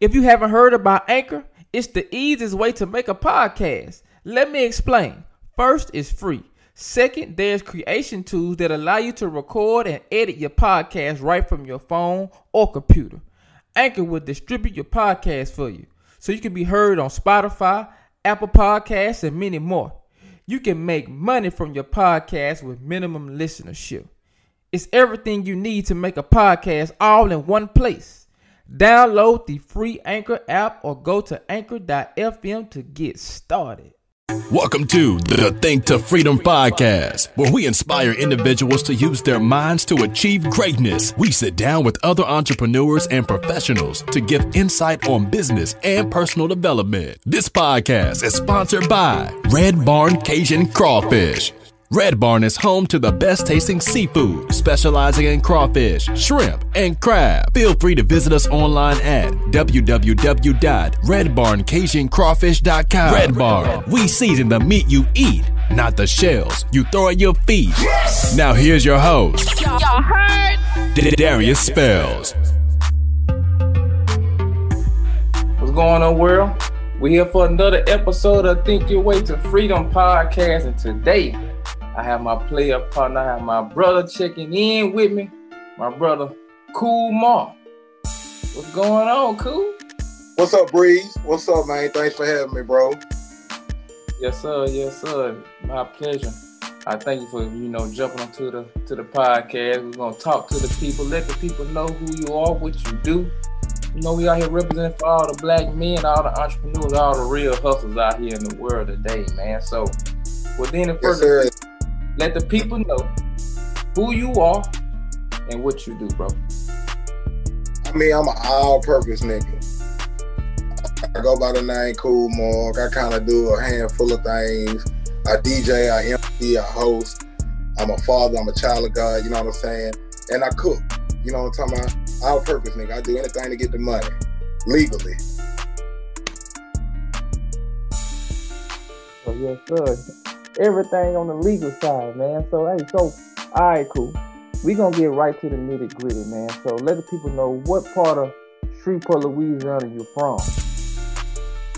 If you haven't heard about Anchor, it's the easiest way to make a podcast. Let me explain. First, it's free. Second, there's creation tools that allow you to record and edit your podcast right from your phone or computer. Anchor will distribute your podcast for you so you can be heard on Spotify, Apple Podcasts, and many more. You can make money from your podcast with minimum listenership. It's everything you need to make a podcast all in one place. Download the free Anchor app or go to anchor.fm to get started. Welcome to the Think to Freedom podcast, where we inspire individuals to use their minds to achieve greatness. We sit down with other entrepreneurs and professionals to give insight on business and personal development. This podcast is sponsored by Red Barn Cajun Crawfish. Red Barn is home to the best tasting seafood, specializing in crawfish, shrimp, and crab. Feel free to visit us online at www.redbarncajun.crawfish.com. Red Barn, we season the meat you eat, not the shells you throw at your feet. Now here's your host, Y'all heard? Darius Spells. What's going on, world? We're here for another episode of Think Your Way to Freedom podcast. And today, I have my player partner, I have my brother checking in with me, my brother, Cool Marc. What's going on, Cool? What's up, Breeze? What's up, man? Thanks for having me, bro. Yes, sir. Yes, sir. My pleasure. I thank you for you know jumping onto the to the podcast. We're gonna talk to the people, let the people know who you are, what you do. You know, we out here representing for all the black men, all the entrepreneurs, all the real hustlers out here in the world today, man. So, without any Yes, further. Let the people know who you are and what you do, bro. I mean, I'm an all-purpose nigga. I go by the name Cool Marc. I kind of do a handful of things. I DJ, I MC, I host. I'm a father. I'm a child of God. You know what I'm saying? And I cook. You know what I'm talking about? All-purpose nigga. I do anything to get the money legally. So yes, sir. Everything on the legal side, man. So hey, so all right, cool. We gonna get right to the nitty gritty, man. So let the people know what part of Shreveport, Louisiana you from.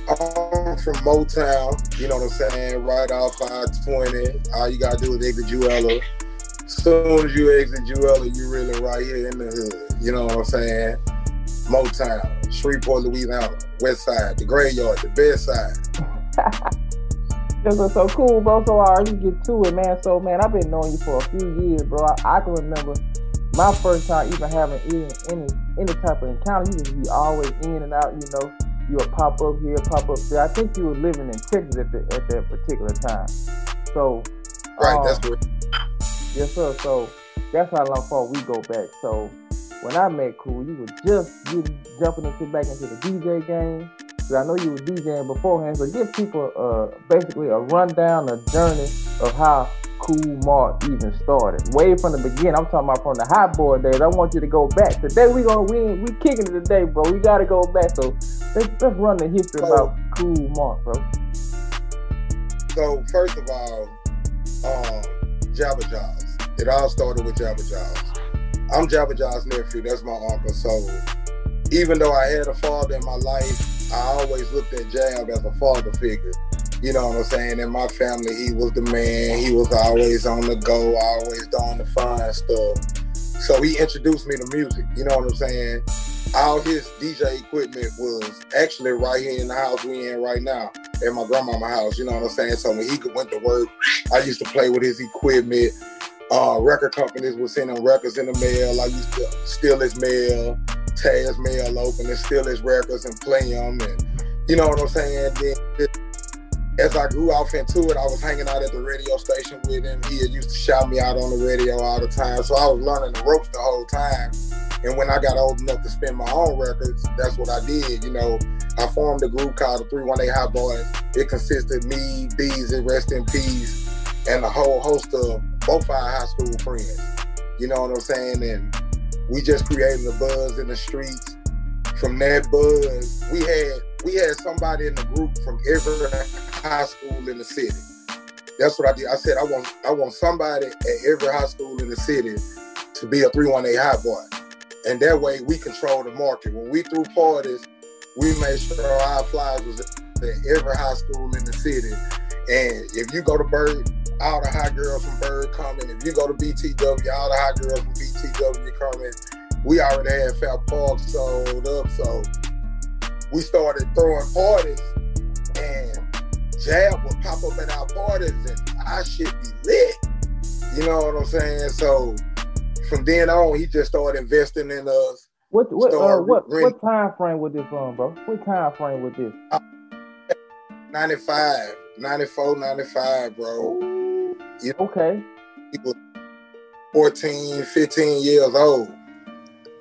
I'm from Motown, you know what I'm saying? Right off 520. All you gotta do is exit Jewella. Soon as you exit Jewella, you really right here in the hood. You know what I'm saying? Motown, Shreveport, Louisiana, West Side, the graveyard, the best side. This is so cool, bro. So I let's get to it, man. So man, I've been knowing you for a few years, bro. I, I can remember my first time even having any any any type of encounter. You just be always in and out, you know. You would pop up here, pop up there. I think you were living in Texas at the at that particular time. So Right, um, that's what Yes, sir. So that's how long far we go back. So when I met Cool, you were just getting jumping into back into the DJ game. So I know you were DJing beforehand. So give people uh basically a rundown, a journey of how Cool Marc even started. Way from the beginning. I'm talking about from the hot boy days. I want you to go back. Today we gonna we we kicking it today, bro. We gotta go back. So let's, let's run the history about Cool Marc, bro. So first of all, um, Jabba Jaws. It all started with Jabba Jaws. I'm Jabba Jaws' nephew. That's my uncle. So even though I had a father in my life, I always looked at Jab as a father figure. You know what I'm saying? In my family, he was the man. He was always on the go, always doing the fun stuff. So he introduced me to music. You know what I'm saying? All his DJ equipment was actually right here in the house we in right now at my grandmama house. You know what I'm saying? So when he went to work, I used to play with his equipment. Uh, record companies would sending records in the mail. I used to steal his mail, his mail open, and steal his records and play them. And you know what I'm saying? Then as I grew off into it, I was hanging out at the radio station with him. He used to shout me out on the radio all the time. So I was learning the ropes the whole time. And when I got old enough to spin my own records, that's what I did. You know, I formed a group called the 318 Hot Boyz. It consisted of me, Beezy, rest in peace, and a whole host of both our high school friends. You know what I'm saying? And we just created a buzz in the streets. From that buzz, we had we had somebody in the group from every high school in the city. That's what I did. I said I want I want somebody at every high school in the city to be a 318 hot boy. And that way we control the market. When we threw parties, we made sure our flyers was at every high school in the city. And if you go to Byrd, all the high girls from Byrd coming. If you go to BTW, all the high girls from BTW coming. We already had Fair Park sold up, so we started throwing parties and Jab would pop up at our parties and I should be lit. You know what I'm saying? So from then on, he just started investing in us. What what uh, what what time frame was this on, bro? What time frame was this? 95, 94, 95, bro. You know, okay. He was 14, 15 years old.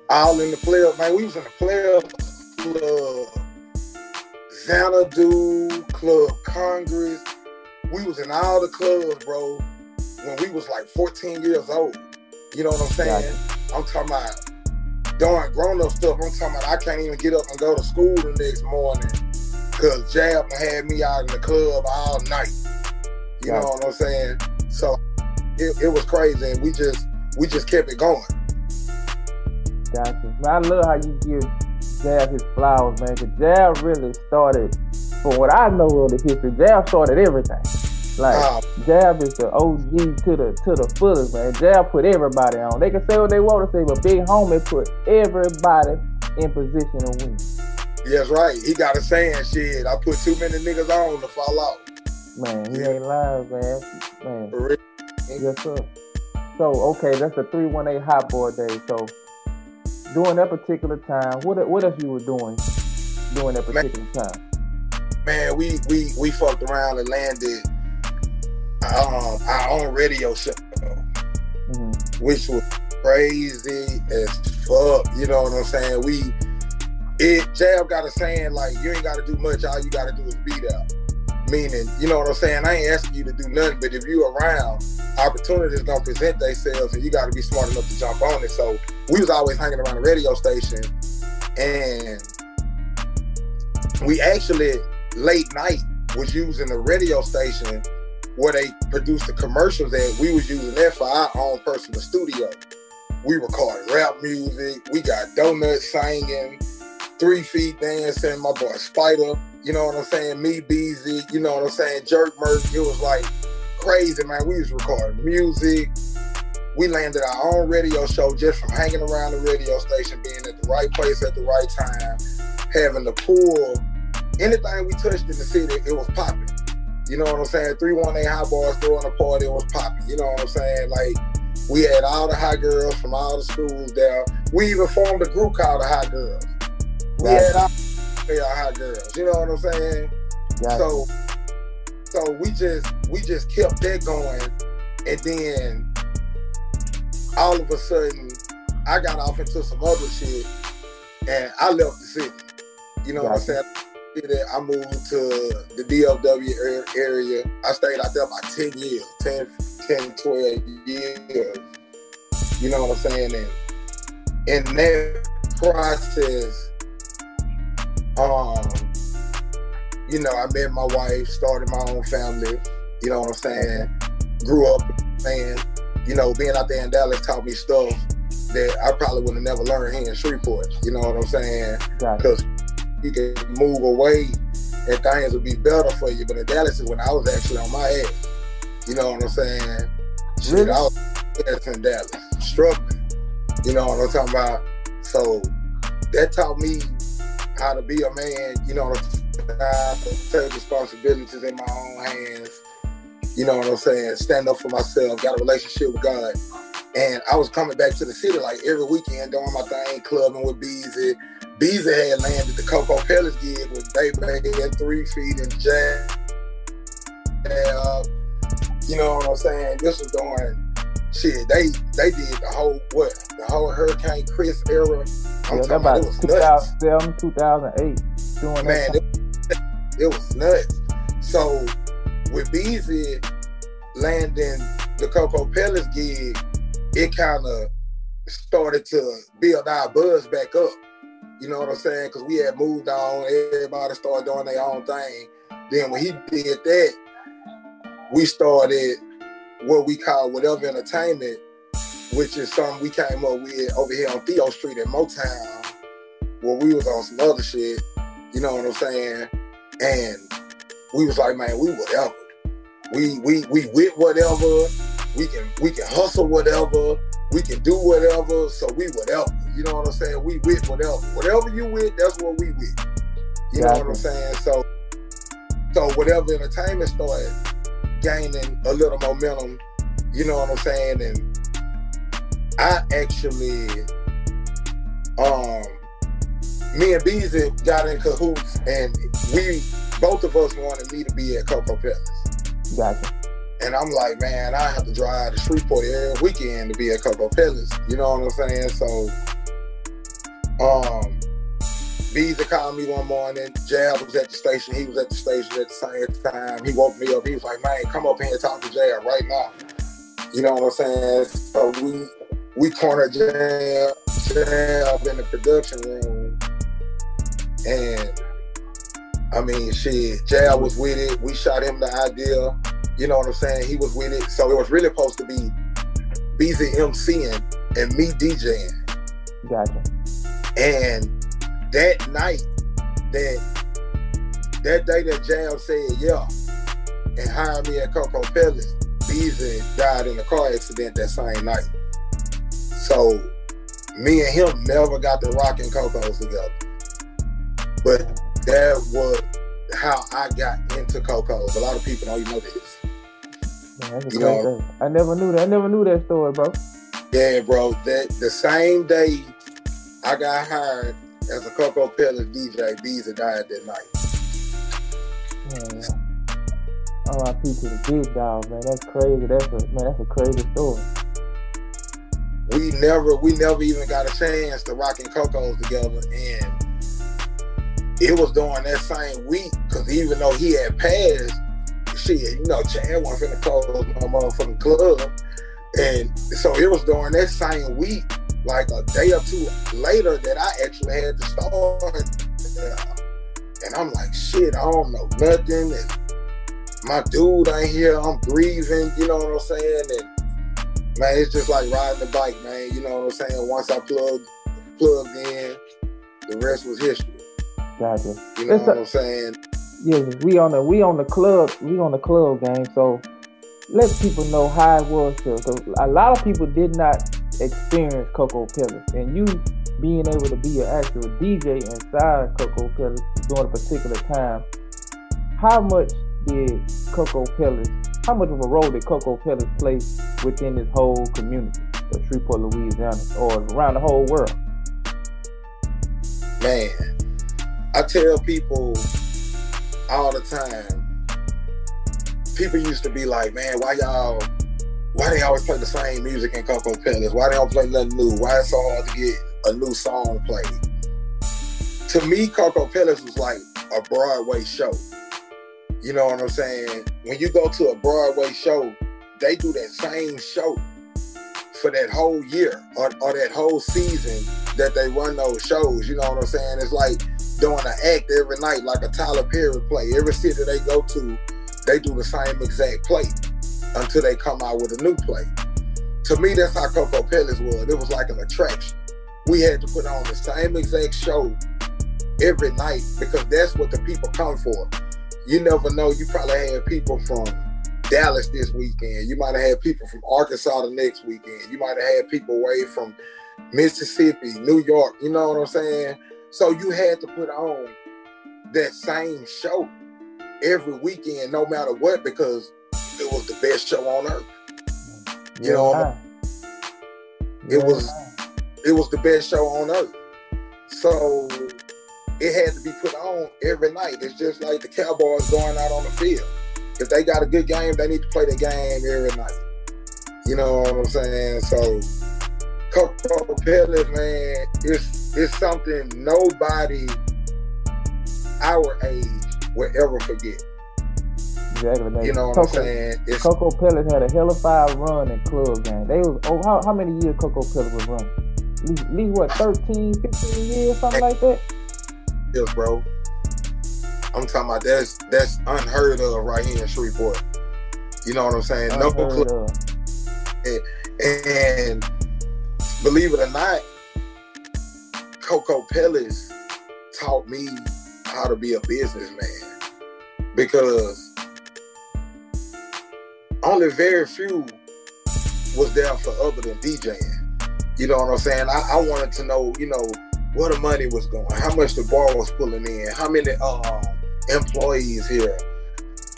All in the player, man. We was in the player club. Xanadu, Club Congress. We was in all the clubs, bro, when we was like 14 years old. You know what I'm saying? I'm talking about doing grown up stuff. I'm talking about I can't even get up and go to school the next morning because Jab had me out in the club all night. You know what I'm saying? So it, it was crazy, and we just we just kept it going. Gotcha. Man, I love how you give Jab his flowers, man. Cause Jab really started, from what I know of the history, Jab started everything. Like uh, Jab is the OG to the to the fullest, man. Jab put everybody on. They can say what they want to say, but Big Homie put everybody in position to win. Yes, right. He got a saying, shit. I put too many niggas on to fall out. Man, he yeah. ain't lying, man. Man. Yes, sir. So okay, that's the three one eight hot boy day. So during that particular time, what what else you were doing during that particular man, time? Man, we we we fucked around and landed um, our own radio show, mm-hmm. which was crazy as fuck. You know what I'm saying? We it Jab got a saying like you ain't gotta do much, all you gotta do is be there. Meaning, you know what I'm saying? I ain't asking you to do nothing, but if you around, opportunities gonna present themselves and you gotta be smart enough to jump on it. So we was always hanging around the radio station and we actually late night was using the radio station where they produced the commercials at. We was using that for our own personal studio. We recorded rap music, we got donuts singing, three feet dancing, my boy Spider, you know what I'm saying? Me Beezy, you know what I'm saying? Jerk Merc. It was like crazy, man. We was recording music. We landed our own radio show just from hanging around the radio station, being at the right place at the right time, having the pool. Anything we touched in the city, it was popping. You know what I'm saying? 318 high bars throwing a party, it was popping. You know what I'm saying? Like, we had all the high girls from all the schools there. We even formed a group called the High Girls. We had our, our high girls. You know what I'm saying? So so we just we just kept that going, and then all of a sudden, I got off into some other shit, and I left the city. You know what I'm saying? I moved to the DFW area. I stayed out there about 10 years, 10, 10 12 years. You know what I'm saying? And in that process, um, you know, I met my wife, started my own family, you know what I'm saying? Grew up man, you know, being out there in Dallas taught me stuff that I probably would have never learned here in Shreveport. You know what I'm saying? Because you can move away and things will be better for you. But in Dallas is when I was actually on my ass. You know what I'm saying? Shit, really? I was in Dallas, struggling. You know what I'm talking about? So that taught me how to be a man, you know, i take responsibilities in my own hands. You know what I'm saying? Stand up for myself, got a relationship with God. And I was coming back to the city like every weekend doing my thing, clubbing with Beezy. Beezy had landed the Kokopellis gig with Baby and Three Feet and Jazz. Uh, you know what I'm saying? This was doing shit. They they did the whole what? The whole Hurricane Chris era. I'm yeah, about, about 2007, 2008. Doing Man, that it was nuts. So with Beezy landing the Kokopellis gig, it kind of started to build our buzz back up. You know what I'm saying? Because we had moved on, everybody started doing their own thing. Then when he did that, we started what we call whatever entertainment, which is something we came up with over here on Theo Street in Motown, where we was on some other shit You know what I'm saying? And we was like, man, we whatever. We we we with whatever. We can we can hustle whatever. We can do whatever. So we whatever. You know what I'm saying? We with whatever. Whatever you with, that's what we with. You know what I'm saying? So so whatever entertainment started gaining a little momentum, you know what I'm saying? And I actually um me and Beezy got in cahoots and we both of us wanted me to be at Kokopellis. Gotcha. And I'm like, man, I have to drive to Shreveport every weekend to be at Kokopellis. You know what I'm saying? So um Beezy called me one morning. Jab was at the station. He was at the station at the same time. He woke me up. He was like, man, come up here and talk to Jab right now. You know what I'm saying? So we we cornered Jab, Jab in the production room. And I mean, shit, Jab was with it. We shot him the idea. You know what I'm saying? He was with it. So it was really supposed to be Beezy MCing and me DJing. Gotcha. And that night, that that day that Jam said yeah and hired me at Kokopellis, Beezy died in a car accident that same night. So me and him never got to rocking Cocos together. But that was how I got into Cocos. A lot of people don't even know this. That's You know-. I never knew that. I never knew that story, bro. Yeah, bro. That the same day I got hired as a Kokopellis DJ, Beezy died that night. Yeah. R.I.P. to the big dog, man. That's crazy. That's a man. That's a crazy story. we never we never even got a chance to rocking cocos together and it was during that same week because even though he had passed shit you know Chad wasn't finna close no motherfucking club and so it was during that same week like a day or two later that I actually had to start yeah. and I'm like shit I don't know nothing and my dude ain't here I'm grieving you know what I'm saying and man, it's just like riding the bike, man. You know what I'm saying? Once I plugged plugged in, the rest was history. Gotcha. You know It's what I'm saying? Yeah, we on the we on the club we on the club game. So let people know how it was to. Cause a lot of people did not experience Kokopellis, and you being able to be an actual DJ inside Kokopellis during a particular time. How much did Coco Palace? How much of a role did Kokopellis play within this whole community of Shreveport, Louisiana, or around the whole world? Man, I tell people all the time. People used to be like, man, why y'all? Why they always play the same music in Kokopellis? Why they don't play nothing new? Why it's so hard to get a new song played? To me, Kokopellis was like a Broadway show. You know what I'm saying? When you go to a Broadway show, they do that same show for that whole year or, or that whole season that they run those shows. You know what I'm saying? It's like doing an act every night, like a Tyler Perry play. Every city they go to, they do the same exact play until they come out with a new play. To me, that's how Kokopellis was. It was like an attraction. We had to put on the same exact show every night because that's what the people come for. You never know. You probably had people from Dallas this weekend. You might have had people from Arkansas the next weekend. You might have had people away from Mississippi, New York. You know what I'm saying? So you had to put on that same show every weekend, no matter what, because it was the best show on earth. You know, Yeah, it yeah, was- It was the best show on earth. So it had to be put on every night. It's just like the Cowboys going out on the field. If they got a good game, they need to play the game every night. You know what I'm saying? So Coco Palace, man, it's it's something nobody our age will ever forget. Exactly. You know what Coco, I'm saying? It's Kokopellis had a hell of a run in club game. They was oh how, how many years Kokopellis was running? At least, at least what 13, 15 years, something like that. Yes, bro. I'm talking about that's that's unheard of right here in Shreveport. You know what I'm saying? No club. of. And believe it or not, Kokopellis taught me how to be a businessman because only very few was there for other than DJing. You know what I'm saying? I, I wanted to know, you know, where the money was going, how much the bar was pulling in, how many um, employees here,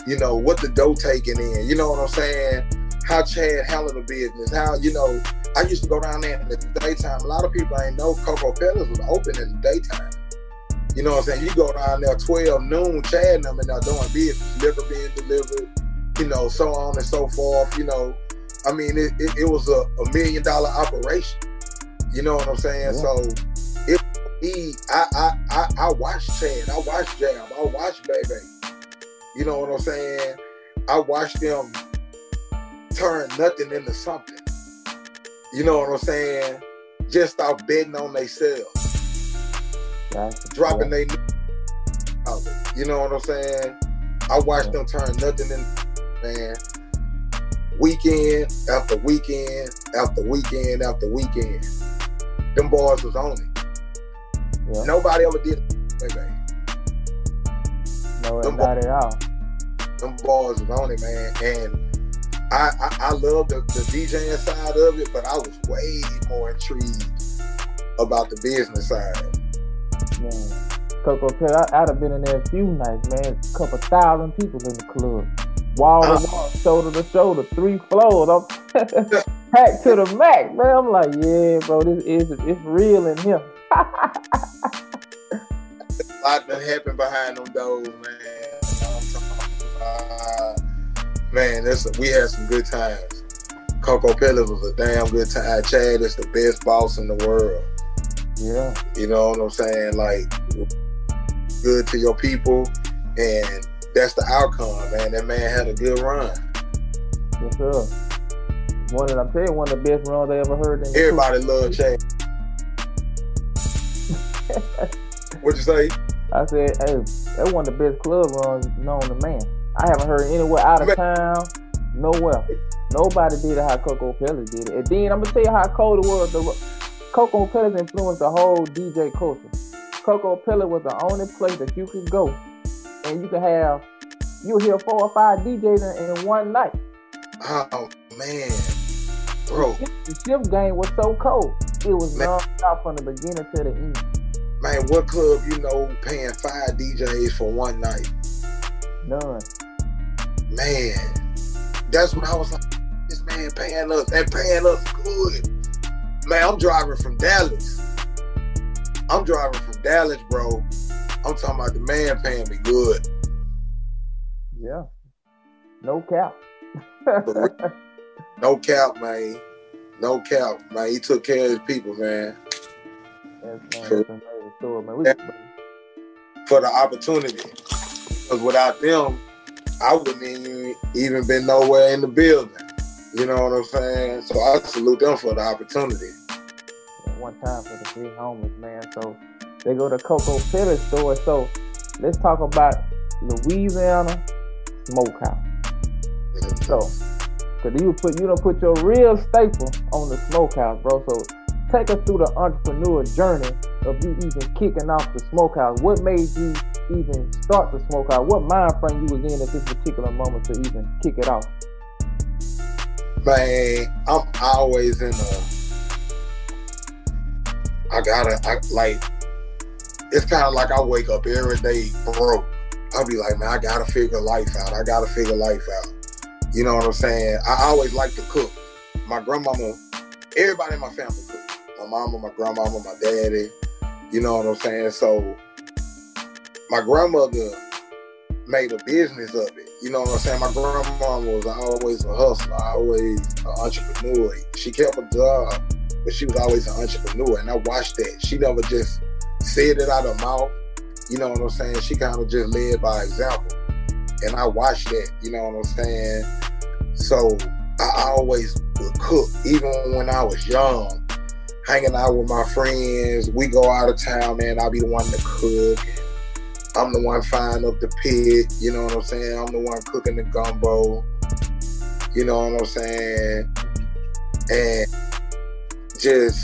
you know, what the dough taking in, you know what I'm saying? How Chad handled the business, how, you know, I used to go down there in the daytime. A lot of people ain't know Kokopellis was open in the daytime. You know what I'm saying? You go down there 12 noon, Chad and them and they're doing business, liquor being delivered, you know, so on and so forth, you know. I mean, it, it, it was a, a, million dollar operation. You know what I'm saying? Yeah. So it me, I, I I I watched Chad, I watched Jam, I watched Baby. You know what I'm saying? I watched them turn nothing into something. You know what I'm saying? Just stop betting on themselves. Dropping their You know what I'm saying? I watched yeah. them turn nothing in man weekend after weekend after weekend after weekend. Them boys was on it. Yeah. Nobody ever did it, baby. No, them not boys, at all. Them boys was on it, man. And I, I, I love the, the DJing side of it, but I was way more intrigued about the business side. Man. Coco I, I'd have been in there a few nights, man. A couple thousand people in the club wall to uh. wall, shoulder to shoulder, three floors. I'm packed to the max, man. I'm like, yeah, bro, this is it's real in here. a lot that happened behind them doors, man. Uh, man, that's we had some good times. Kokopellis was a damn good time. Chad is the best boss in the world. Yeah. You know what I'm saying? Like, good to your people and that's the outcome, man. That man had a good run. Yes, sir. One of I'm telling you, one of the best runs I ever heard. Everybody loved Chad. What'd you say? I said, hey, that one of the best club runs known to man. I haven't heard anywhere out of man. town, nowhere. Nobody did it how Kokopellis did it. And then I'm gonna tell you how cold it was. The Kokopellis influenced the whole DJ culture. Kokopellis was the only place that you could go and you can have you hear four or five DJs in, one night. Oh man, bro! The shift game was so cold. It was non-stop from the beginning to the end. Man, what club you know paying five DJs for one night? None. Man, that's when I was like, this man paying us and paying us good. Man, I'm driving from Dallas. I'm driving from Dallas, bro I'm talking about the man paying me good. Yeah. No cap. no cap, man. No cap, man. He took care of his people, man. Yes, man. For, man. For the opportunity. Because without them, I wouldn't even, even been nowhere in the building. You know what I'm saying? So I salute them for the opportunity. One time for the three homies, man. So they go to Coco Pellets store. So let's talk about Louisiana Smokehouse. So, cause you put you don't put your real staple on the smokehouse, bro. So take us through the entrepreneur journey of you even kicking off the smokehouse. What made you even start the smokehouse? What mind frame you was in at this particular moment to even kick it off? Man, I'm always in a. I gotta I, like it's kind of like I wake up every day broke. I'll be like, man, I gotta figure life out. I gotta figure life out. You know what I'm saying? I always like to cook. My grandmama, everybody in my family cook. My mama, my grandmama, my daddy. You know what I'm saying? So my grandmother made a business of it. You know what I'm saying? My grandma was always a hustler, always an entrepreneur. She kept a job, but she was always an entrepreneur. And I watched that. She never just said it out of mouth. You know what I'm saying? She kind of just led by example. And I watched that, you know what I'm saying? So I always would cook, even when I was young, hanging out with my friends. We go out of town, man. I'll be the one to cook. I'm the one firing up the pit, you know what I'm saying? I'm the one cooking the gumbo, you know what I'm saying? And just,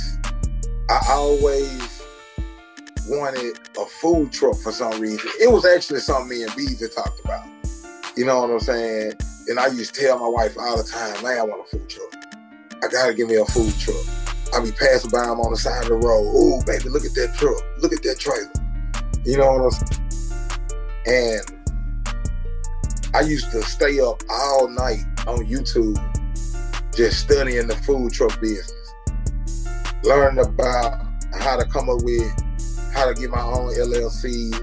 I always wanted a food truck for some reason. It was actually something me and Bees talked about. You know what I'm saying? And I used to tell my wife all the time, man, I want a food truck. I gotta give me a food truck. I be passing by them on the side of the road. Oh, baby, look at that truck. Look at that trailer. You know what I'm saying? And I used to stay up all night on YouTube just studying the food truck business. Learning about how to come up with how to get my own LLC.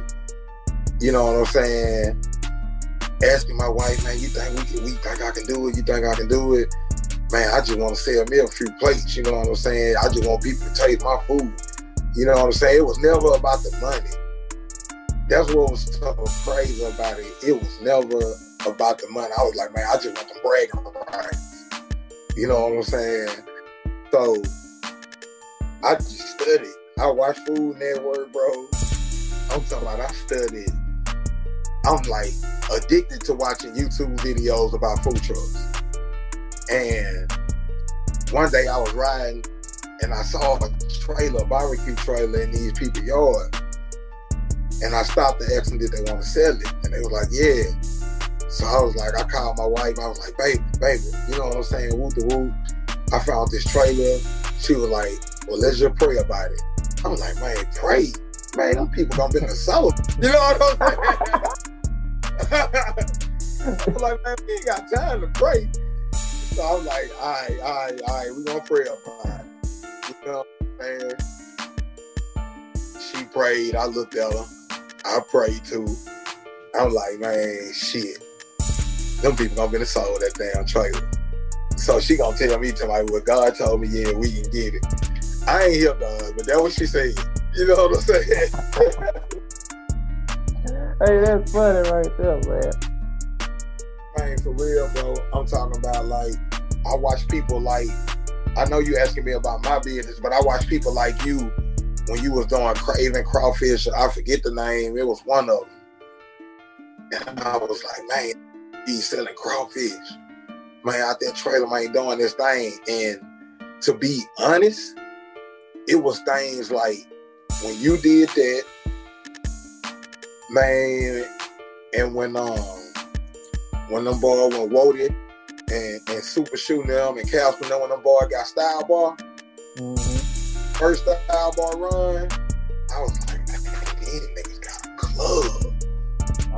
You know what I'm saying? Asking my wife, man, you think we can, we think I can do it? You think I can do it? Man, I just want to sell me a few plates. You know what I'm saying? I just want people to taste my food. You know what I'm saying? It was never about the money. That's what was so crazy about it. It was never about the money. I was like, man, I just want to brag on. You know what I'm saying? So I just studied. I watch Food Network, bro. I'm talking about I studied. I'm like addicted to watching YouTube videos about food trucks. And one day I was riding and I saw a trailer, a barbecue trailer in these people's yard. And I stopped and asked them did they want to sell it. And they were like, yeah. So I was like, I called my wife. I was like, baby, baby, you know what I'm saying? Woo the woo. I found this trailer. She was like, well, let's just pray about it. I'm like, man, pray. Man, them people gonna be in the soul. You know what I'm saying? I'm like, man, we ain't got time to pray. So I'm like, all right, all right, all right, we gonna pray it. You know what I'm? She prayed, I looked at her. I prayed too. I'm like, man, shit. Them people gonna be the soul that damn trailer. So she gonna tell me to like, well, God told me, yeah, we can get it. I ain't hear God, but that's what she said. You know what I'm saying? hey, that's funny right there, man. Man, for real, bro. I'm talking about like I watch people like I know you asking me about my business, but I watch people like you when you was doing Craven Crawfish. I forget the name. It was one of them, and I was like, man, he's selling crawfish. Man, out there trailer man doing this thing, and to be honest, it was things like when you did that, man, and when um when them boy went Woody and, and Super Shooting them and Casper them when them boy got style bar, Mm-hmm. first style bar run, I was like, man, these niggas got a club.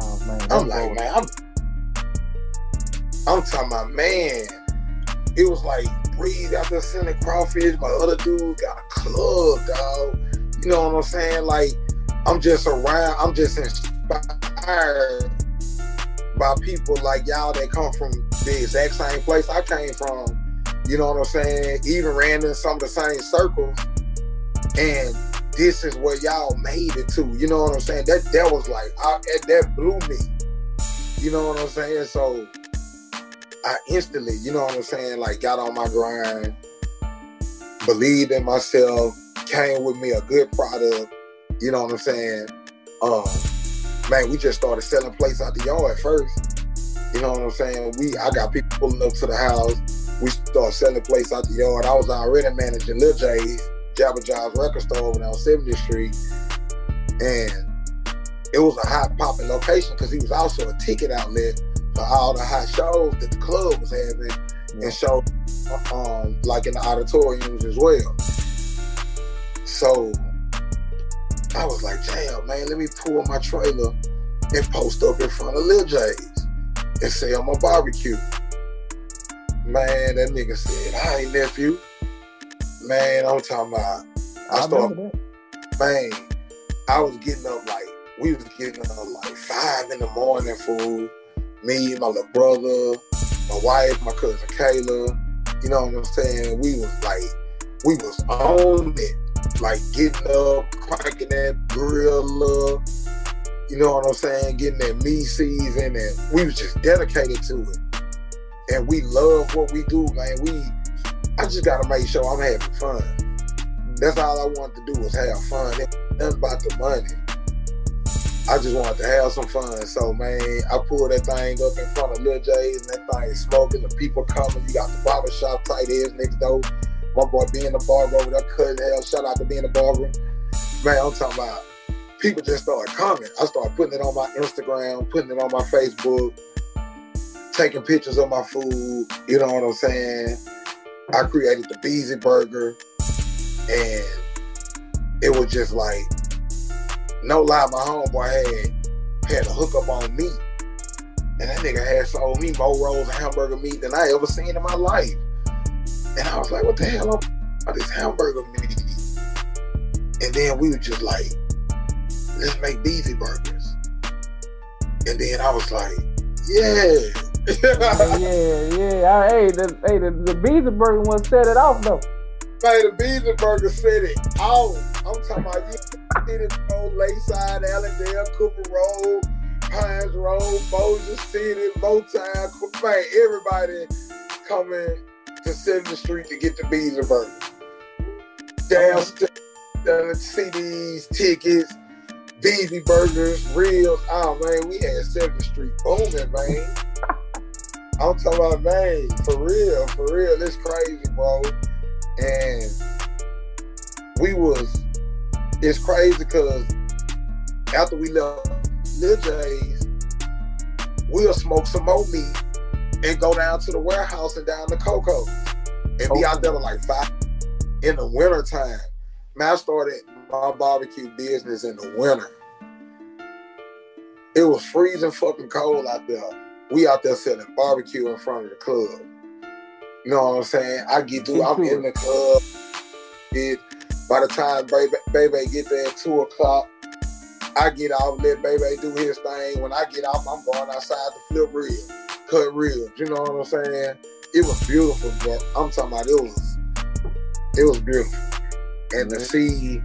Oh man, I'm like, man, I'm I'm talking about man. It was like Breeze out selling crawfish. My other dude got a club, dog. You know what I'm saying? Like, I'm just around, I'm just inspired by people like y'all that come from the exact same place I came from. You know what I'm saying? Even ran in some of the same circles. And this is where y'all made it to. You know what I'm saying? That that was like I, that blew me. You know what I'm saying? So I instantly, you know what I'm saying, like got on my grind, believed in myself, came with me a good product. You know what I'm saying? Um, man, we just started selling plates out the yard at first. You know what I'm saying? We I got people pulling up to the house. We started selling plates out the yard. I was already managing Lil J's, Jabba Jaw's record store over on 70th Street. And it was a hot popping location because he was also a ticket outlet for all the hot shows that the club was having and show um like in the auditoriums as well. So I was like, damn man, let me pull my trailer and post up in front of Lil J's and say I'm a barbecue. Man, that nigga said, I ain't nephew. Man, I'm talking about I I started man, I was getting up like we was getting up like five in the morning fool. Me, my little brother, my wife, my cousin Kayla. You know what I'm saying? We was like, we was on it. Like getting up, cranking that grill. You know what I'm saying? Getting that meat season and we was just dedicated to it. And we love what we do, man. We I just gotta make sure I'm having fun. That's all I want to do is have fun. It nothing about the money. I just wanted to have some fun. So man, I pulled that thing up in front of Lil J's and that thing smoking. The people coming. You got the barber shop tight heads next door. My boy being the barber over there, cutting hell. Shout out to being the barber. Man, I'm talking about people just started coming. I started putting it on my Instagram, putting it on my Facebook, taking pictures of my food. You know what I'm saying? I created the Beezy Burger, and it was just like, no lie, my homeboy had had a hookup on me. And that nigga had sold me more rolls of hamburger meat than I ever seen in my life. And I was like, what the hell about this hamburger meat? And then we were just like, let's make beefy burgers. And then I was like, yeah. yeah, yeah. I, hey, the, hey, the, the Beezy Burger one set it off though. Man, the Beezy Burger set it off. I'm talking about you it on Lakeside, Allendale, Cooper Road, Pines Road, Bossier City, Motown. Man, everybody coming to 7th Street to get the Beezy Burger. Downstairs, uh, CDs, tickets, Beezy Burgers, reels. Oh man, we had 7th Street booming, man. I'm talking about man, for real, for real. It's crazy, bro. And we was it's crazy because after we left Lil J's, we'll smoke some more meat and go down to the warehouse and down to Coco and be out there like five in the winter time. Man, I started my barbecue business in the winter. It was freezing fucking cold out there. We out there selling barbecue in front of the club. You know what I'm saying? I get through, I'm in the club. It, by the time baby, baby get there at two o'clock, I get off, let baby do his thing. When I get off, I'm going outside to flip ribs, cut ribs. You know what I'm saying? It was beautiful, bro. I'm talking about it was, it was beautiful. And to mm-hmm. see,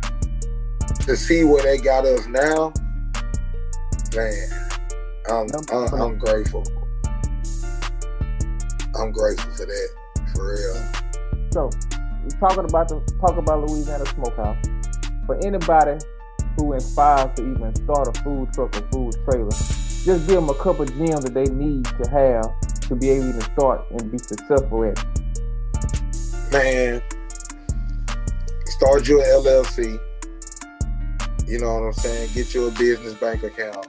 to see where they got us now, man, I'm, I'm, I'm grateful. I'm grateful for that, for real. So, talking about the talk about Louisiana Smokehouse. For anybody who inspires to even start a food truck or food trailer, just give them a couple gems that they need to have to be able to start and be successful at. Man, start your LLC. You know what I'm saying? Get you a business bank account.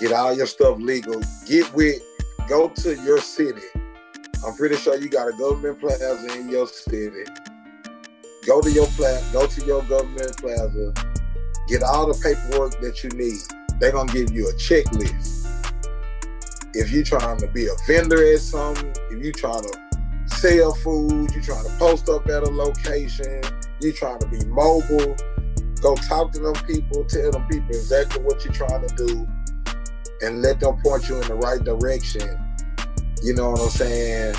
Get all your stuff legal. Get with, go to your city. I'm pretty sure you got a government plaza in your city. Go to your plaza, go to your government plaza, get all the paperwork that you need. They're gonna give you a checklist. If you're trying to be a vendor at something, if you're trying to sell food, you're trying to post up at a location, you're trying to be mobile, go talk to them people, tell them people exactly what you're trying to do, and let them point you in the right direction. You know what I'm saying?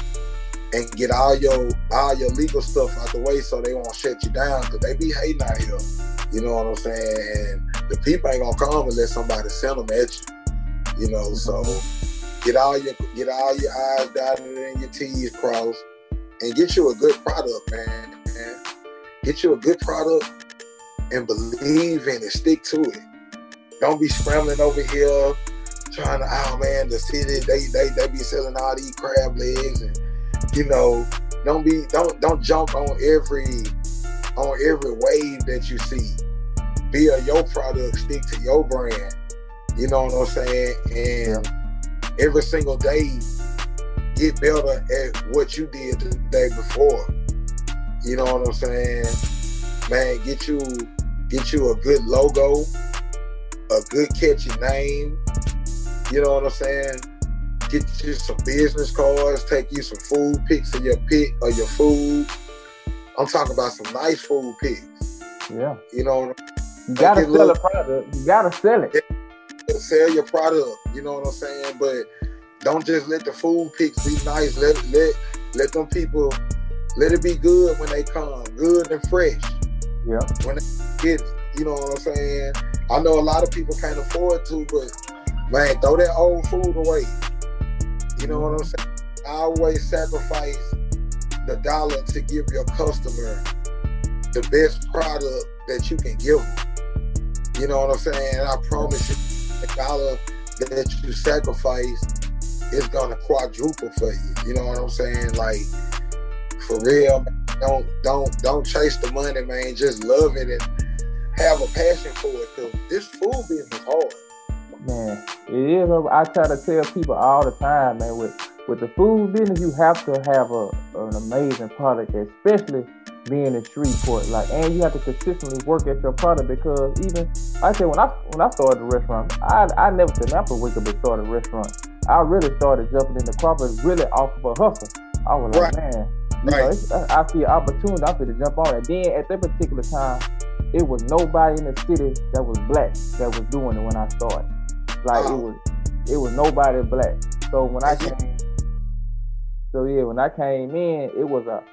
And get all your all your legal stuff out the way so they won't shut you down because they be hating out here. You know what I'm saying? And the people ain't gonna come unless somebody send them at you. You know, mm-hmm. so get all your get all your eyes dotted and your T's crossed, and get you a good product, man. man. Get you a good product and believe in it. Stick to it. Don't be scrambling over here trying to. Oh man, the city they they they be selling all these crab legs and you know don't be don't don't jump on every on every wave that you see. Be a your product. Stick to your brand. You know what I'm saying? And every single day, get better at what you did the day before. You know what I'm saying? Man, get you get you a good logo, a good catchy name. You know what I'm saying? Get you some business cards, take you some food pics of your pit or your food. I'm talking about some nice food pics. Yeah. You know, You gotta sell look- a product. You gotta sell it. sell your product. You know what I'm saying? But don't just let the food pics be nice. Let let let them people let it be good when they come, good and fresh Yeah. when they get it. You know what I'm saying? I know a lot of people can't afford to, but man, throw that old food away. You know what I'm mm-hmm. saying? I always sacrifice the dollar to give your customer the best product that you can give them. You know what I'm saying? And I promise you, the dollar that you sacrifice is gonna quadruple for you. You know what I'm saying? Like for real, don't don't don't chase the money, man. Just love it and have a passion for it because this food business is hard. Man, it is. I try to tell people all the time, man. With with the food business, you have to have a an amazing product, especially being in Shreveport. Like, and you have to consistently work at your product because even like I said when I when I started the restaurant, I I never said I'm wake up and start a restaurant. I really started jumping in the crappers really off of a hustle. I was like, right. man, you right. know, I see an opportunity. I'm to jump on it. Then at that particular time, it was nobody in the city that was black that was doing it when I started. Like it was, it was nobody black. So when I came, so yeah, when I came in, it was a,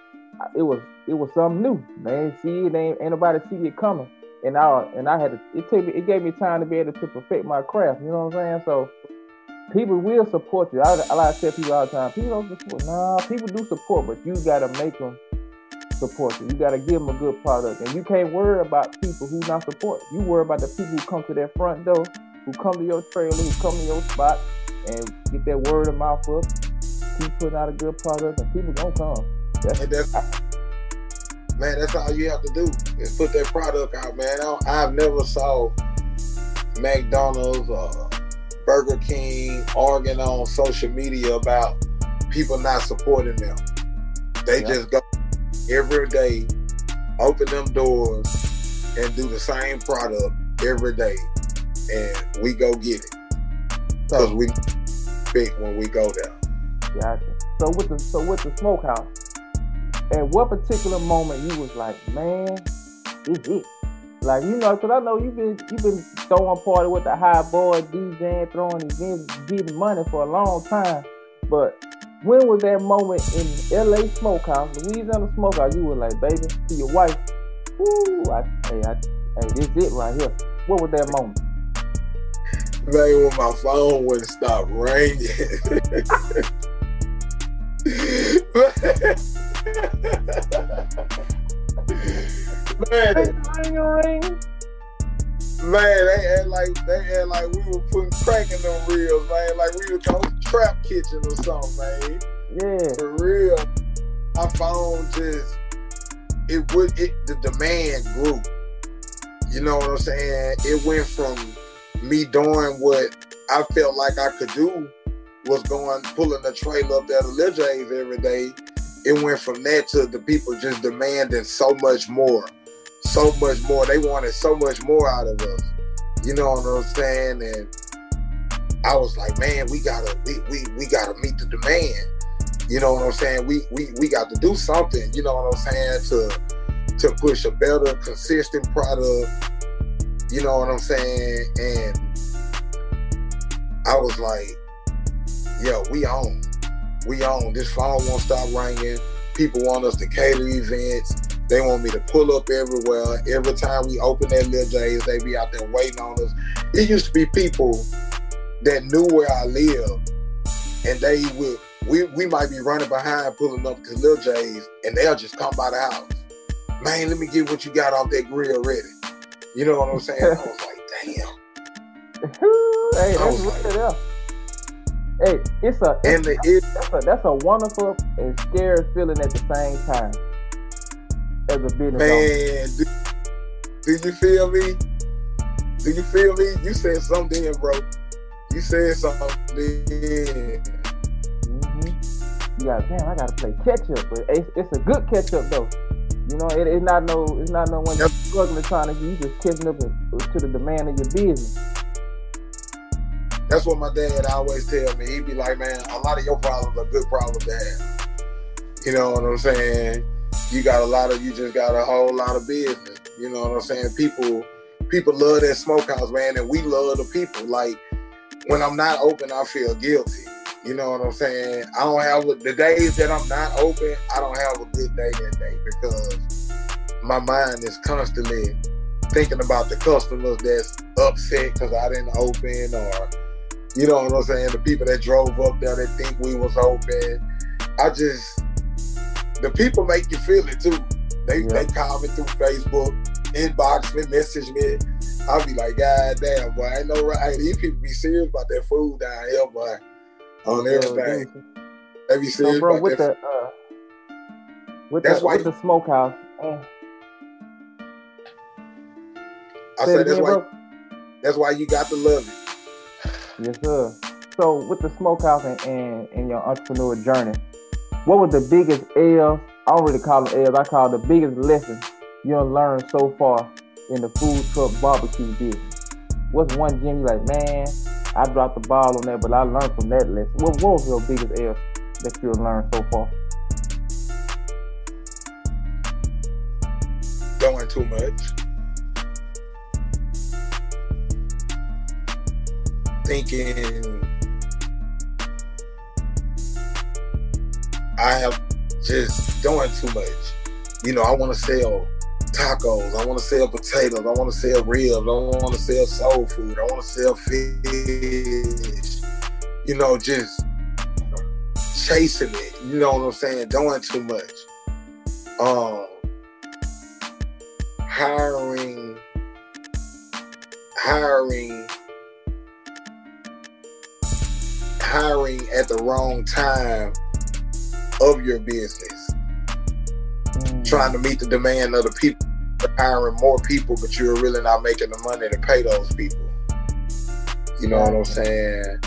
it was, it was something new. Man, see it ain't, ain't nobody see it coming. And I, and I had to, it took me, it gave me time to be able to perfect my craft. You know what I'm saying? So people will support you. I, I like to tell people all the time, people don't support. Nah, people do support, but you gotta make them support you. You gotta give them a good product, and you can't worry about people who not support. You worry about the people who come to their front door, who come to your trailer, who come to your spot, and get that word of mouth up. Keep putting out a good product, and people gonna come. That's, that's I, man, that's all you have to do is put that product out, man. I, have never saw McDonald's or Burger King arguing on social media about people not supporting them. They just go every day, open them doors, and do the same product every day, and we go get it because we big when we go there. Gotcha. So with the so with the smokehouse, at what particular moment you was like, man, this it? Like you know, cause I know you've been you've been throwing party with the high boy DJing, throwing events, giving money for a long time. But when was that moment in LA Smokehouse, Louisiana Smokehouse? You were like, baby, to your wife, ooh, I, hey, I, hey, this it right here. What was that moment? Man, when my phone wouldn't stop ringing. Man. Man, they had like they had like we were putting crack in them reels, man. Like we were going trap kitchen or something, man. Yeah. For real. My phone just it would it the demand grew. You know what I'm saying? It went from me doing what I felt like I could do was going pulling the trailer up there J's every day. It went from that to the people just demanding so much more so much more. They wanted so much more out of us. You know what I'm saying? And I was like, man, we gotta we we, we gotta meet the demand. You know what I'm saying? We we we got to do something, you know what I'm saying, to to push a better, consistent product. You know what I'm saying? And I was like, yo, we own. We own. This phone won't stop ringing. People want us to cater events. They want me to pull up everywhere. Every time we open that Lil J's, they be out there waiting on us. It used to be people that knew where I lived, and they would we we might be running behind pulling up to Lil J's, and they'll just come by the house. Man, let me get what you got off that grill ready. You know what I'm saying? I was like, damn. hey, that's like, yeah. Hey, it's a, and the, it, that's a that's a wonderful and scary feeling at the same time as a business Man, do, do, you feel me? Do you feel me? You said something, bro. You said something. Mm-hmm. You got damn. I gotta play catch up, but it's, it's a good catch up though. You know, it, it's not no, it's not no one yep. struggling trying to. You just catching up to the demand of your business. That's what my dad always tell me. He'd be like, "Man, a lot of your problems are good problems to have." You know what I'm saying? you got a lot of you just got a whole lot of business. You know what I'm saying? People people love that smokehouse, man, and we love the people. Like when I'm not open, I feel guilty. You know what I'm saying? I don't have the days that I'm not open. I don't have a good day that day because my mind is constantly thinking about the customers that's upset because I didn't open, or you know what I'm saying? The people that drove up there that think we was open. I just the people make you feel it too. They yeah. they call me through Facebook, inbox me, message me. I'll be like, God damn, boy, I know right. These people be serious about their food down here, boy. On everything. Serious so, bro, with. The, uh, with That's the, why with the smokehouse. Uh, I said that's again, why bro. that's why you got to love it. Yes, sir. So with the smokehouse and, and, and your entrepreneur journey, what was the biggest L? I don't really call it L's. I call the biggest lesson you learned so far in the food truck barbecue business. What's one gem you like, man? I dropped the ball on that, but I learned from that lesson. What, what was your biggest L that you learned so far? Doing too much. Thinking I have just doing too much. You know, I want to sell tacos. I want to sell potatoes. I want to sell ribs. I want to sell soul food. I want to sell fish. You know, just chasing it. You know what I'm saying? Doing too much. Um, hiring, hiring, hiring at the wrong time of your business trying to meet the demand of the people, hiring more people, but you're really not making the money to pay those people. You know what I'm saying?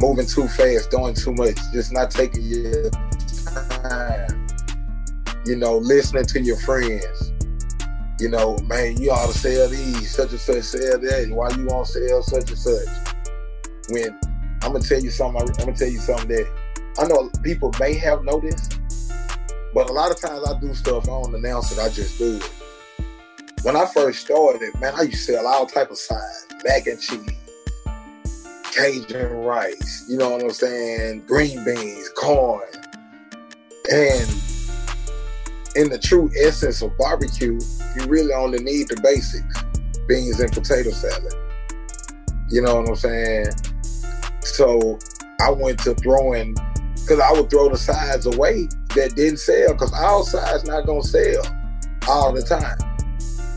Moving too fast, doing too much, just not taking your time. You know, listening to your friends. You know, man, you ought to sell these, such and such, sell that. Why you won't sell such and such? When I'm gonna tell you something, I'm gonna tell you something that I know people may have noticed, but a lot of times I do stuff, I don't announce it, I just do it. When I first started, man, I used to sell all type of sides, mac and cheese, Cajun rice, you know what I'm saying, green beans, corn. And in the true essence of barbecue, you really only need the basics, beans and potato salad. You know what I'm saying? So I went to throwing, because I would throw the sides away that didn't sell because our side's not gonna sell all the time.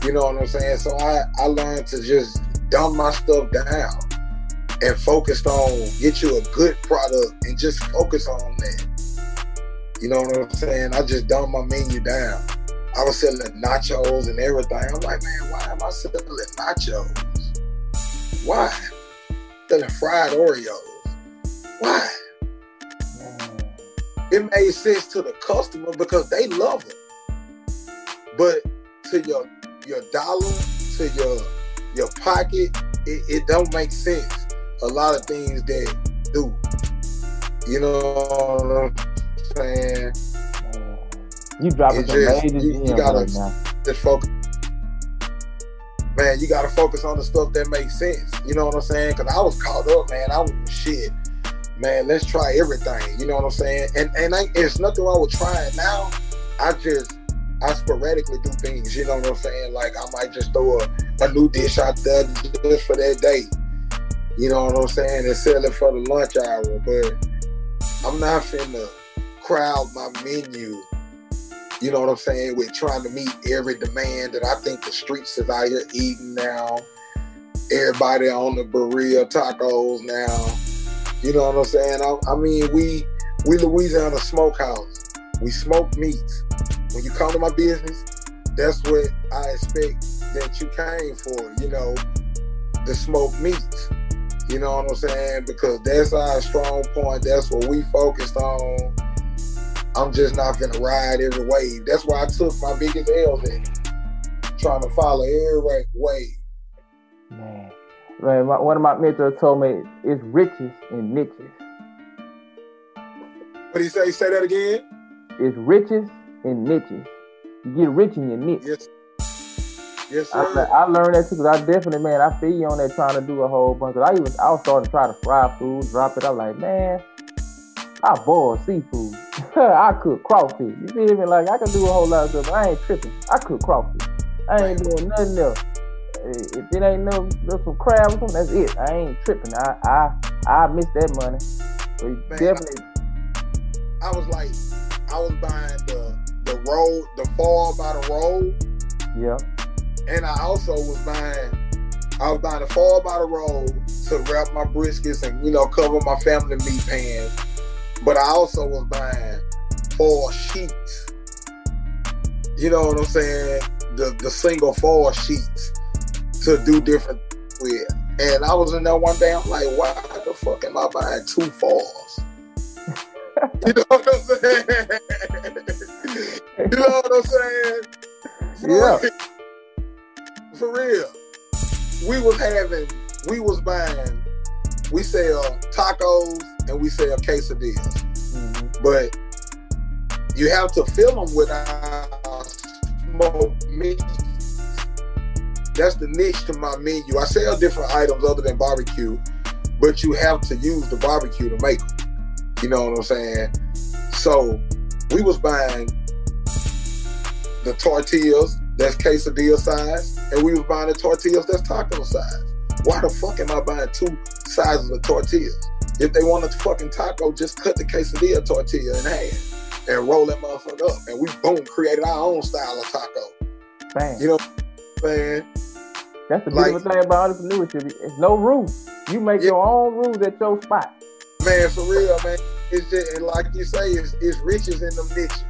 You know what I'm saying? So I, I learned to just dumb my stuff down and focused on get you a good product and just focus on that. You know what I'm saying? I just dumbed my menu down. I was selling nachos and everything. I'm like, man, why am I selling nachos? Why? Selling fried Oreos. Why? It made sense to the customer because they love it. But to your your dollar, to your your pocket, it, it don't make sense. A lot of things that do. You know what I'm saying? You dropping some just- major you- you gotta- right. Just focus. Man, you gotta focus on the stuff that makes sense. You know what I'm saying? Cause I was caught up, man. I was shit. Man, let's try everything. You know what I'm saying? And and I, there's nothing wrong with trying now. I just I sporadically do things. You know what I'm saying? Like I might just throw a, a new dish out there just for that day. You know what I'm saying? And sell it for the lunch hour. But I'm not finna crowd my menu you know what I'm saying, with trying to meet every demand that I think the streets is out here eating now. Everybody on the burrito tacos now. You know what I'm saying? I, I mean, we we Louisiana smokehouse. We smoke meats. When you come to my business, that's what I expect that you came for. You know, the smoked meats. You know what I'm saying? Because that's our strong point. That's what we focused on. I'm just not gonna ride every wave. That's why I took my biggest L's in. Trying to follow every wave. Man, my, one of my mentors told me it's riches in niches. What do you say? Say that again? It's riches in niches. You get rich in your niche. Yes. Yes, I, sir. I learned that too because I definitely, man, I feel you on that trying to do a whole bunch. 'Cause I even, I was starting to try to fry food, drop it. I'm like, man, I boil seafood. I cook crawfish. You feel me? Like I can do a whole lot of stuff. I ain't tripping. I cook crawfish. I ain't doing nothing else. If it ain't no, no some crab or something, that's it. I ain't tripping. I I I miss that money. So Man, definitely, I was like, I was buying the the roll, the fall by the roll, yeah. and I also was buying, I was buying the fall by the roll to wrap my briskets and you know cover my family meat pans. But I also was buying foil sheets. You know what I'm saying? The the single foil sheets to do different with. And I was in there one day, I'm like, why the fuck am I buying two falls? you know what I'm saying? you know what I'm saying? For Yeah. real. For real. We was having, we was buying, we sell tacos and we sell quesadillas. Mhm. But you have to fill them with our smoked meat. That's the niche to my menu. I sell different items other than barbecue, but you have to use the barbecue to make them. You know what I'm saying? So we was buying the tortillas that's quesadilla size, and we was buying the tortillas that's taco size. Why the fuck am I buying two sizes of tortillas? If they want a fucking taco, just cut the quesadilla tortilla in half and roll that motherfucker up. And we boom created our own style of taco. Bang. You know what I'm saying? That's the like- beautiful thing about entrepreneurship. It's no rules. You make Yeah. your own rules at your spot. Man, for real, man. It's just like you say, it's, it's riches in them niches.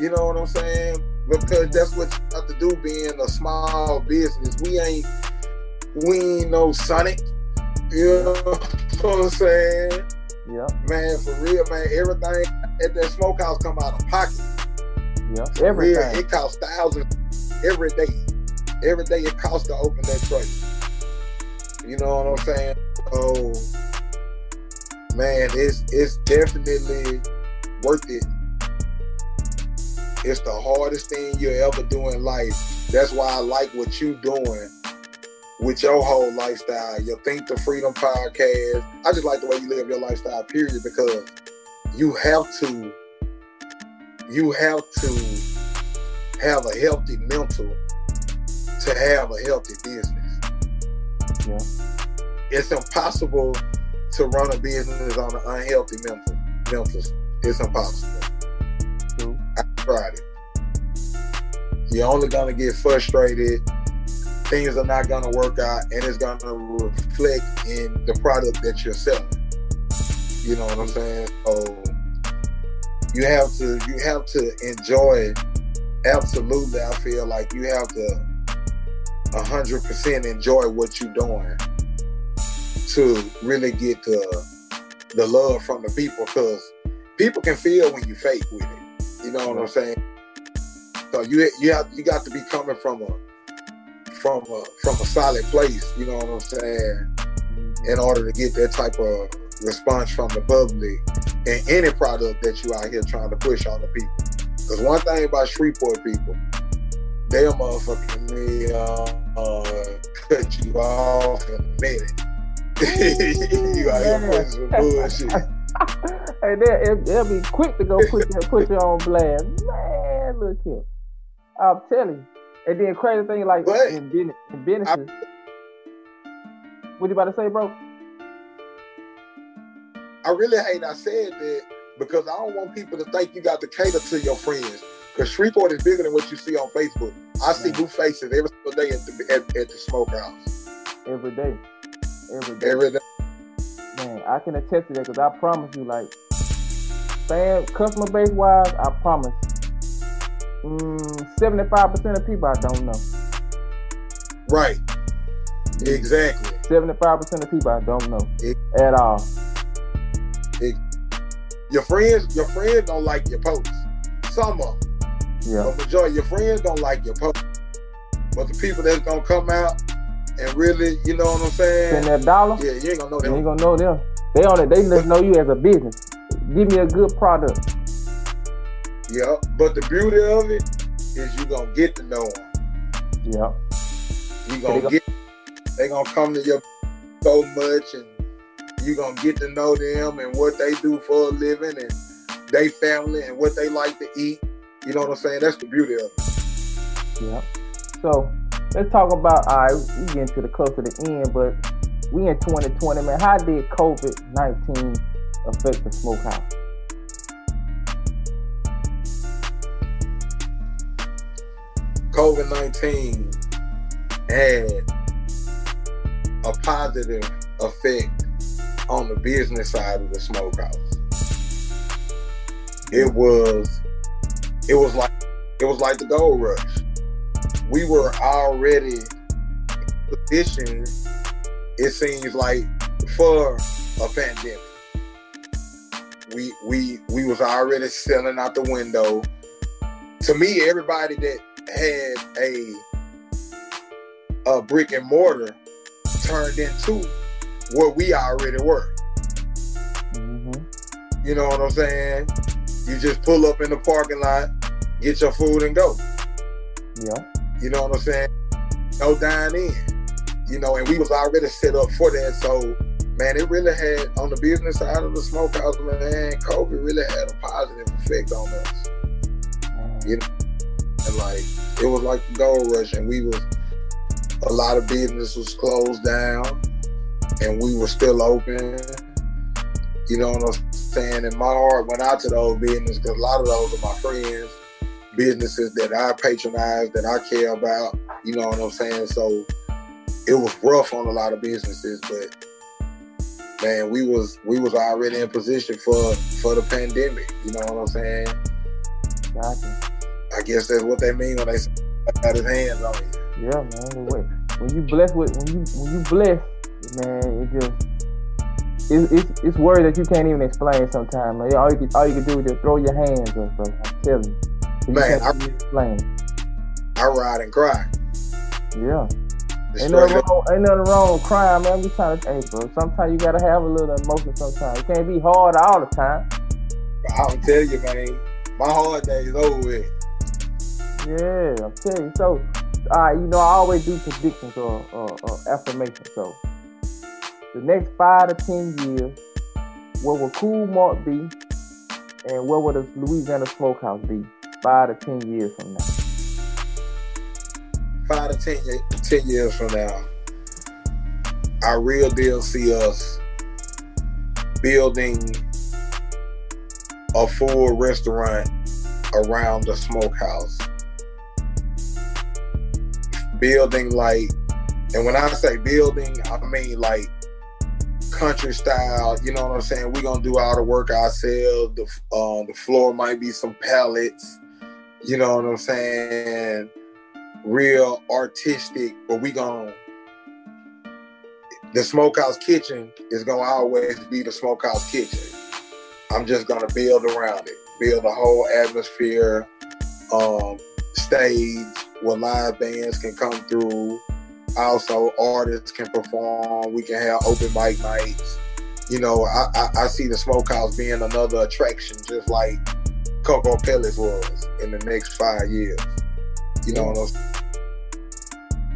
You know what I'm saying? Because that's what you have to do being a small business. We ain't we ain't no Sonic. You know what I'm saying? Yeah, Man, for real, man, everything at that smokehouse come out of pocket. yeah. For real, Everything. it costs thousands every day. Every day it costs to open that tray. You know what I'm saying? So, man, it's it's definitely worth it. It's the hardest thing you'll ever do in life. That's why I like what you're doing with your whole lifestyle. Your Think the Freedom podcast. I just like the way you live your lifestyle, period, because you have to you have to have a healthy mental to have a healthy business. Yeah. It's impossible to run a business on an unhealthy mental. Mental. It's impossible. True. I tried it. You're only gonna get frustrated. Things are not gonna work out, and it's gonna reflect in the product that you're selling. You know what I'm saying? So you have to you have to enjoy. Absolutely, I feel like you have to hundred percent enjoy what you're doing to really get the the love from the people because people can feel when you fake with it. You know what I'm saying? So you you have you got to be coming from a from a from a solid place. You know what I'm saying? In order to get that type of response from the public and any product that you out here trying to push on the people. Because one thing about Shreveport people, they'll motherfucking me uh, uh, cut you off in a minute. you out here putting some bullshit. hey, they'll, they'll be quick to go put you, put you on blast. Man, look here. I'm telling you. And then crazy thing like But- in, business, in businesses. what you about to say, bro? I really hate I said that because I don't want people to think you got to cater to your friends. Because Shreveport is bigger than what you see on Facebook. I see new faces every single day at the at, at the smokehouse. Every day. Every day. Every day. Man, I can attest to that because I promise you, like, fan customer base wise, I promise. Mm, 75% of people I don't know. Right. Exactly. 75% of people I don't know It- at all. Your friends, your friends don't like your posts. Some of them. Yeah. But majority of your friends don't like your posts. But the people that's gonna come out and really, you know what I'm Spend saying? that dollar, Yeah, you ain't gonna know you ain't them. gonna know them. They only they just know you as a business. Give me a good product. Yeah. But the beauty of it is you gonna get to know them. Yeah. You They gonna gon- get they gonna come to you so much and you gonna get to know them and what they do for a living and they family and what they like to eat. You know what I'm saying? That's the beauty of it. Yeah. So let's talk about all right, we getting to the close to the end, but we in 2020, man. How did COVID 19 affect the smokehouse? COVID 19 had a positive effect on the business side of the smokehouse. It was it was like it was like the gold rush. We were already transition, it seems like for a pandemic. We we we was already selling out the window. To me, everybody that had a a brick and mortar turned into what we already were. Mm-hmm. You know what I'm saying? You just pull up in the parking lot, get your food and go. Yeah. You know what I'm saying? No dine in. You know, and we was already set up for that. So, man, it really had on the business side of the smokehouse, man, COVID really had a positive effect on us. Mm. You know, and like it was like the gold rush, and we was a lot of business was closed down, and we were still open. You know what I'm saying? And my heart went out to those business because a lot of those are my friends, businesses that I patronize, that I care about. You know what I'm saying? So it was rough on a lot of businesses, but man, we was we was already in position for for the pandemic. You know what I'm saying? Gotcha. I guess that's what they mean when they say got his hands on you. Yeah, man. When you blessed with when you when you blessed, man, it just it's it's, it's words that you can't even explain sometimes. Man. All you can all you can do is just throw your hands up, bro. I'm telling you. You Man, I- explain. I ride and cry. Yeah. Ain't nothing, wrong, ain't nothing wrong with crying, man. I'm trying to, hey, bro. Sometimes you gotta have a little emotion. Sometimes it can't be hard all the time. I'll tell you, man, my hard days over with. Yeah, I'm telling you. So, all right, you know, I always do predictions or, or, or affirmations. So, the next five to ten years, what will Cool Marc be, and what will the Louisiana Smokehouse be five to ten years from now? Five to ten, 10 years from now, I real deal see us building a full restaurant around the smokehouse. Building like, and when I say building, I mean like country style. You know what I'm saying? We're gonna do all the work ourselves. The uh, the floor might be some pallets. You know what I'm saying? Real artistic, but we gonna the smokehouse kitchen is gonna always be the smokehouse kitchen. I'm just gonna build around it, build a whole atmosphere, um, stage where live bands can come through. Also, artists can perform. We can have open mic nights. You know, I, I, I see the smokehouse being another attraction, just like Kokopellis was in the next five years. You know what I'm saying?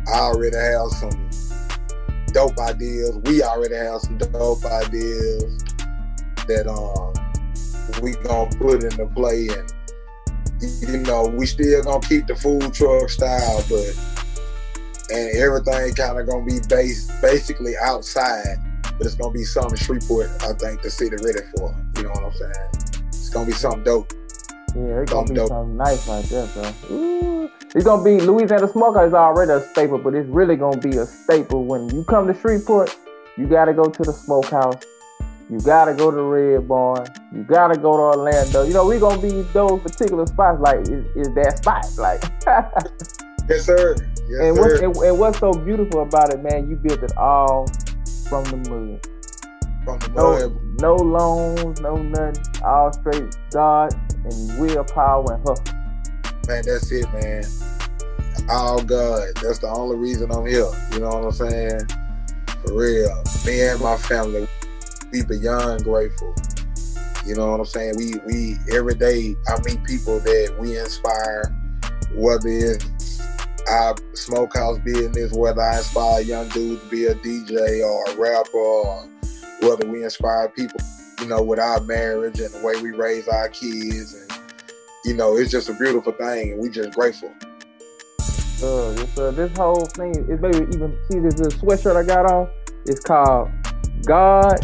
I already have some dope ideas. We already have some dope ideas that um we gonna put into play and you know, we still gonna keep the food truck style, but and everything kind of gonna be based basically outside, but it's gonna be something Shreveport. I think the city ready for. You know what I'm saying? It's gonna be something dope. Yeah, it's gonna be dope. something nice right there, bro. Ooh. It's gonna be Louisiana Smokehouse is already a staple, but it's really gonna be a staple when you come to Shreveport. You gotta go to the Smokehouse. You gotta go to Red Barn. You gotta go to Orlando. You know we gonna be those particular spots. Like is, is that spot? Like, Yes, sir. Yes, and sir. what's and, and what's so beautiful about it, man? You built it all from the mud. From the mud. no loans, no nothing. All straight God and willpower and hustle. Man, that's it, man. All God. That's the only reason I'm here. You know what I'm saying? For real. Me and my family, we beyond grateful. You know what I'm saying? We we every day I meet people that we inspire, whether it's our smokehouse business, whether I inspire a young dude to be a DJ or a rapper, or whether we inspire people, you know, with our marriage and the way we raise our kids and you know, it's just a beautiful thing, and we just grateful. Uh, this, uh, this whole thing is maybe even see this sweatshirt I got on. It's called God,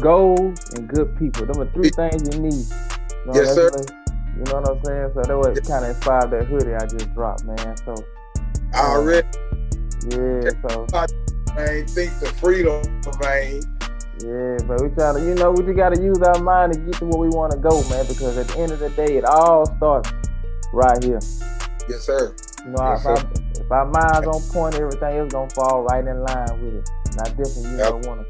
Goals, and Good People. Them are three things you need. You know, Yes, sir. what- You know what I'm saying? So that was kind of inspired that hoodie I just dropped, man. So I already, yeah, so man, think the freedom, man. Yeah, but we try to, you know, we just got to use our mind to get to where we want to go, man. Because at the end of the day, it all starts right here. Yes, sir. You know, Yes, if, I, sir. if if our minds on point, everything is gonna fall right in line with it. And I definitely you Yep. know want to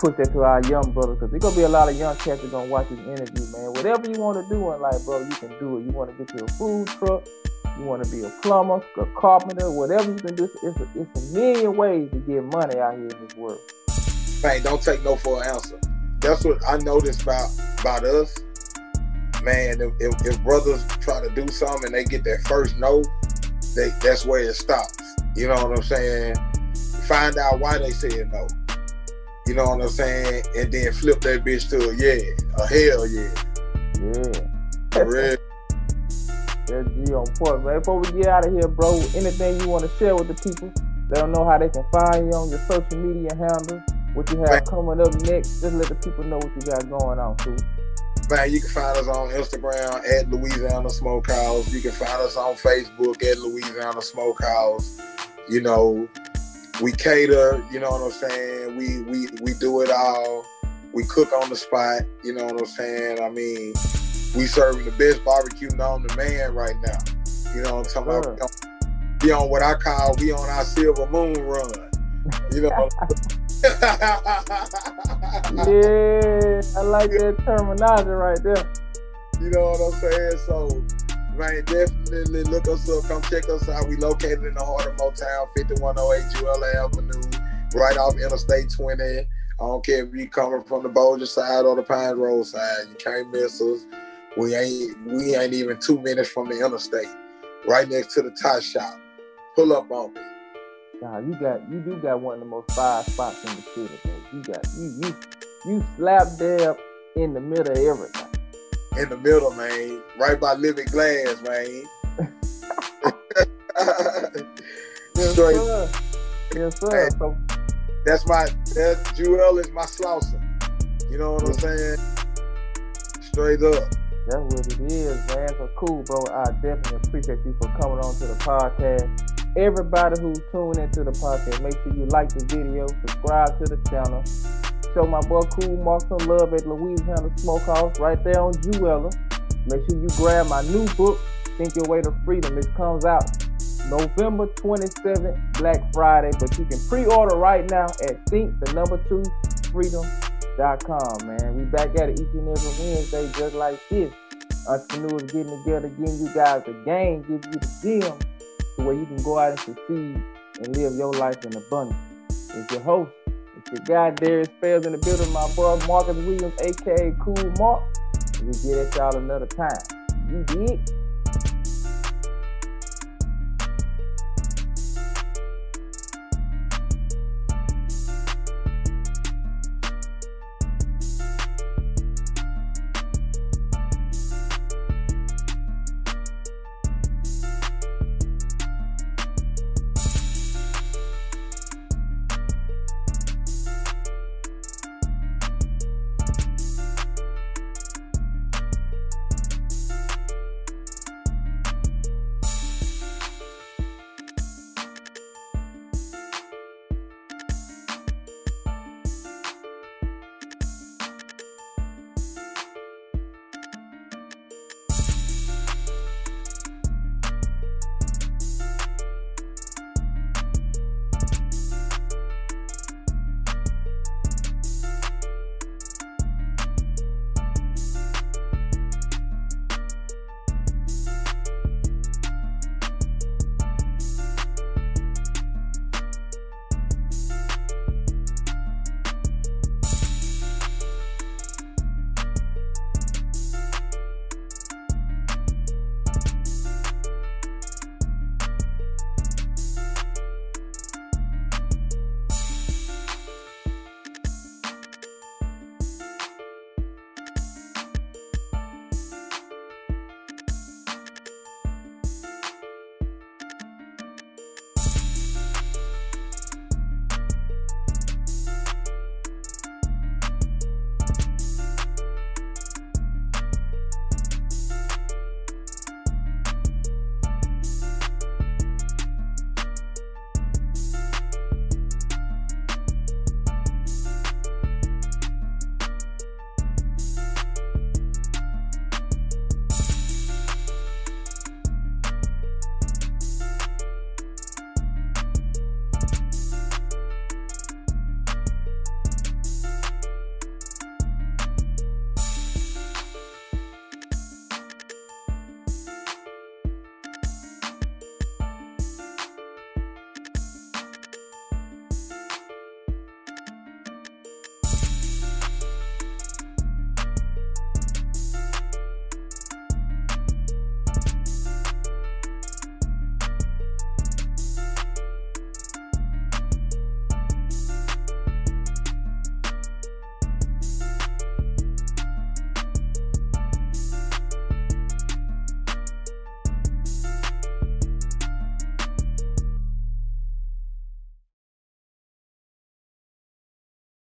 push that to our young brothers because there's gonna be a lot of young cats that gonna watch this interview, man. Whatever you want to do in life, bro, you can do it. You want to get you a food truck, you want to be a plumber, a carpenter, whatever you can do. It's a, it's a million ways to get money out here in this world. Man, don't take no for an answer. That's what I noticed about about us. Man, if, if, if brothers try to do something and they get their first no, they that's where it stops. You know what I'm saying? Find out why they said no. You know what I'm saying? And then flip that bitch to a yeah, a hell yeah. Yeah. For real. That's G on point, man. Before we get out of here, bro, anything you want to share with the people? They don't know how they can find you on your social media handles, what you have Right. coming up next. Just let the people know what you got going on, too. Man, you can find us on Instagram at Louisiana Smokehouse. You can find us on Facebook at Louisiana Smokehouse. You know, we cater, you know what I'm saying? We we we do it all. We cook on the spot, you know what I'm saying? I mean, we serving the best barbecue known to man right now. You know what I'm talking Sure. about? We on what I call we on our silver moon run. You know. Yeah, I like that terminology right there. You know what I'm saying? So, man, definitely look us up. Come check us out. We located in the heart of Mooretown, 5108 Jewella Avenue, right off Interstate 20. I don't care if you coming from the Bossier side or the Pine Road side. You can't miss us. We ain't we ain't even two minutes from the interstate. Right next to the tie shop. Pull up on me. Nah, you got you do got one of the most fire spots in the city, bro. You got you you you slap dab in the middle of everything. In the middle, man. Right by Living Glass, man. Yes, Straight sir. Yes, sir. So That's my that Jewel is my slouser. You know what I'm saying? Straight up. That's what it is, man. So cool, bro. I definitely appreciate you for coming on to the podcast. Everybody who's tuning into the podcast, make sure you like the video, subscribe to the channel. Show my boy Cool Marc some love at Louisiana Smokehouse right there on Jewella. Make sure you grab my new book, Think Your Way to Freedom. It comes out November 27th, Black Friday, but you can pre-order right now at think the number two freedom.com, man. We back at it each and every Wednesday just like this. Entrepreneurs getting together, giving you guys the game, give you the gem to where you can go out and succeed and live your life in abundance. It's your host, it's your guy Darius Spells in the building, my boy Marcus Williams, aka Cool Marc. We'll get at y'all another time. You did.